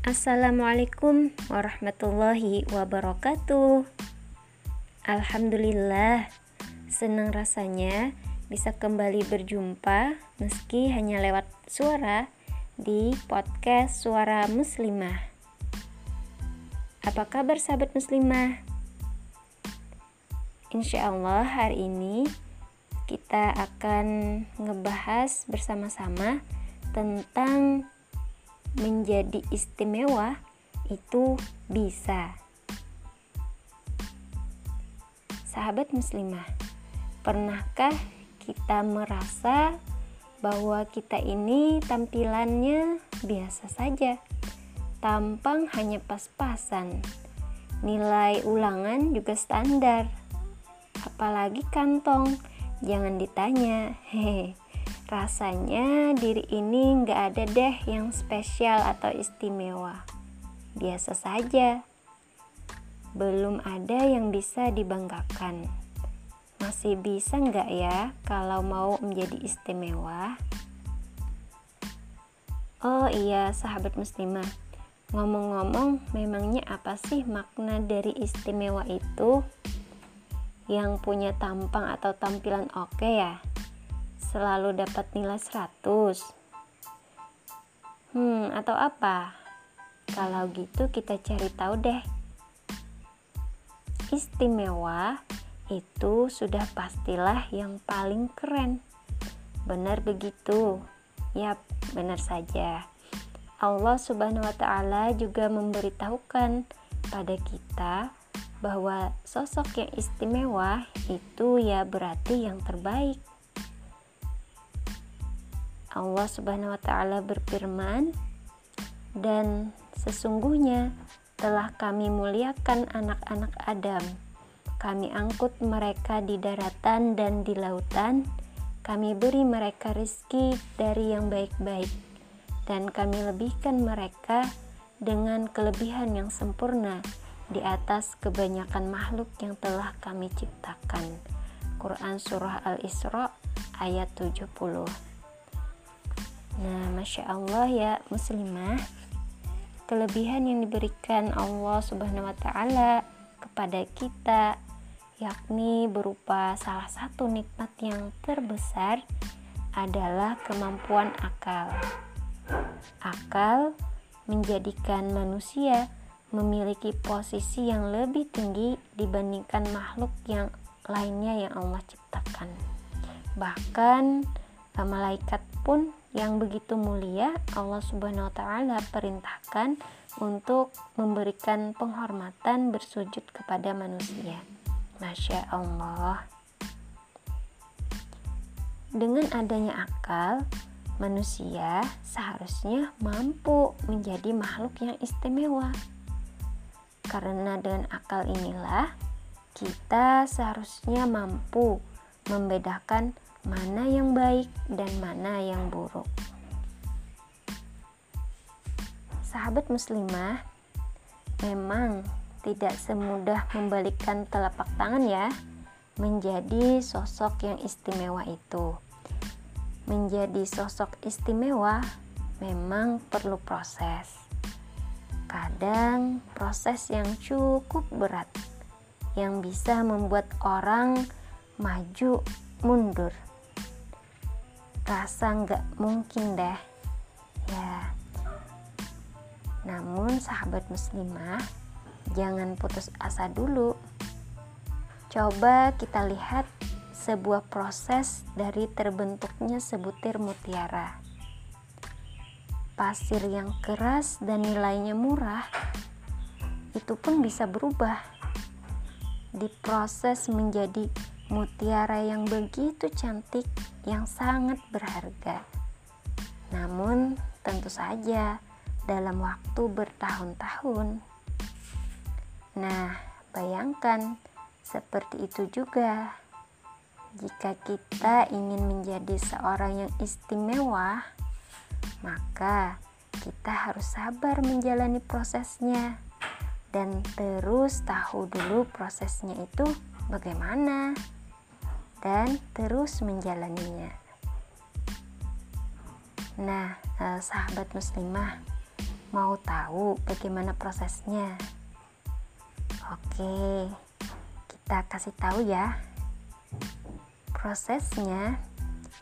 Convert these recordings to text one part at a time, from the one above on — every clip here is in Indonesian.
Assalamualaikum warahmatullahi wabarakatuh. Alhamdulillah, senang rasanya bisa kembali berjumpa meski hanya lewat suara di podcast Suara Muslimah. Apa kabar sahabat muslimah? Insya Allah hari ini kita akan ngebahas bersama-sama tentang menjadi istimewa itu bisa. Sahabat muslimah, pernahkah kita merasa bahwa kita ini tampilannya biasa saja? Tampang hanya pas-pasan. Nilai ulangan juga standar. Apalagi kantong, jangan ditanya. Hehe Rasanya diri ini nggak ada deh yang spesial atau istimewa. Biasa saja. Belum ada yang bisa dibanggakan. Masih bisa nggak ya kalau mau menjadi istimewa? Oh iya, sahabat muslimah. Ngomong-ngomong, memangnya apa sih makna dari istimewa itu? Yang punya tampang atau tampilan oke okay ya? Selalu dapat nilai 100 hmm atau apa? Kalau gitu kita cari tahu deh. Istimewa itu sudah pastilah yang paling keren. Benar begitu? Yap benar saja. Allah subhanahu wa ta'ala juga memberitahukan pada kita bahwa sosok yang istimewa itu ya berarti yang terbaik Allah Subhanahu wa taala berfirman, "Dan sesungguhnya telah kami muliakan anak-anak Adam. Kami angkut mereka di daratan dan di lautan. Kami beri mereka rizki dari yang baik-baik, dan kami lebihkan mereka dengan kelebihan yang sempurna di atas kebanyakan makhluk yang telah kami ciptakan." Quran Surah Al-Isra ayat 70 Nah, masya Allah ya muslimah, kelebihan yang diberikan Allah Subhanahu wa Ta'ala kepada kita, yakni berupa salah satu nikmat yang terbesar adalah kemampuan akal. Akal menjadikan manusia memiliki posisi yang lebih tinggi dibandingkan makhluk yang lainnya yang Allah ciptakan. Bahkan malaikat pun yang begitu mulia Allah Subhanahu wa taala perintahkan untuk memberikan penghormatan bersujud kepada manusia. Masya Allah. Dengan adanya akal, manusia seharusnya mampu menjadi makhluk yang istimewa. Karena dengan akal inilah kita seharusnya mampu membedakan mana yang baik dan mana yang buruk. Sahabat muslimah, memang tidak semudah membalikkan telapak tangan ya menjadi sosok yang istimewa itu. Menjadi sosok istimewa memang perlu proses. Kadang proses yang cukup berat yang bisa membuat orang maju mundur rasa nggak mungkin deh. Ya. Namun sahabat muslimah jangan putus asa dulu. Coba kita lihat sebuah proses dari terbentuknya sebutir mutiara. Pasir yang keras dan nilainya murah itu pun bisa berubah. Diproses menjadi mutiara yang begitu cantik yang sangat berharga. Namun, tentu saja dalam waktu bertahun-tahun. Nah, bayangkan seperti itu juga. Jika kita ingin menjadi seorang yang istimewa, maka kita harus sabar menjalani prosesnya dan terus tahu dulu prosesnya itu bagaimana dan terus menjalaninya. Nah, eh, sahabat muslimah, Mau tahu bagaimana prosesnya? Oke, kita kasih tahu ya. Prosesnya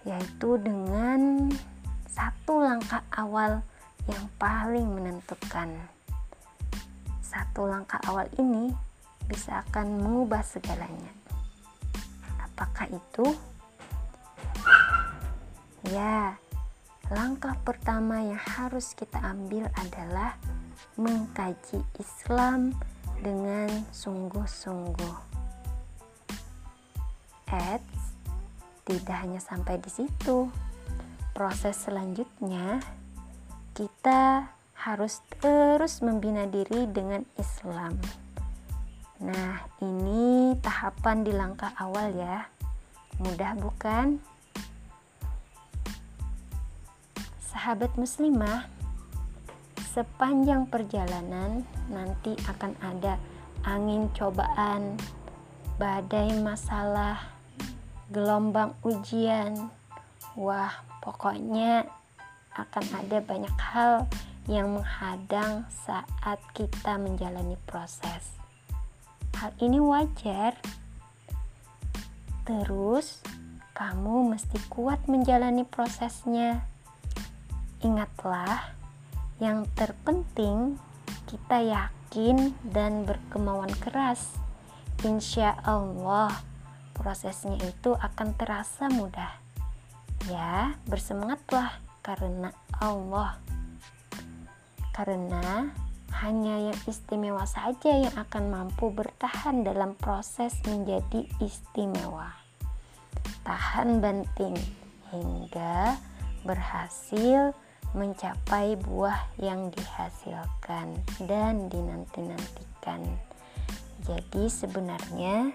yaitu dengan satu langkah awal yang paling menentukan. Satu langkah awal ini bisa akan mengubah segalanya. Apakah itu? Ya, langkah pertama yang harus kita ambil adalah mengkaji Islam dengan sungguh-sungguh. Eits, tidak hanya sampai di situ. Proses selanjutnya, kita harus terus membina diri dengan Islam. Nah, ini tahapan di langkah awal ya. Mudah bukan? Sahabat muslimah, sepanjang perjalanan nanti akan ada angin cobaan, badai masalah, gelombang ujian. Wah, pokoknya akan ada banyak hal yang menghadang saat kita menjalani proses. Hal ini wajar. Terus, kamu mesti kuat menjalani prosesnya. Ingatlah, yang terpenting kita yakin dan berkemauan keras. Insya Allah, prosesnya itu akan terasa mudah. Ya, bersemangatlah karena Allah. Karena hanya yang istimewa saja yang akan mampu bertahan dalam proses menjadi istimewa. Tahan banting hingga berhasil mencapai buah yang dihasilkan dan dinanti-nantikan. Jadi sebenarnya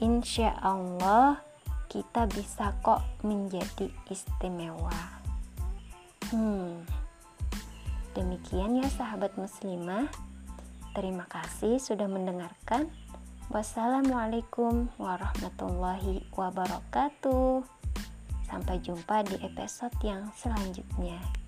insya Allah kita bisa kok menjadi istimewa. Hmm. Demikian ya sahabat muslimah. Terima kasih sudah mendengarkan. Wassalamualaikum warahmatullahi wabarakatuh. Sampai jumpa di episode yang selanjutnya.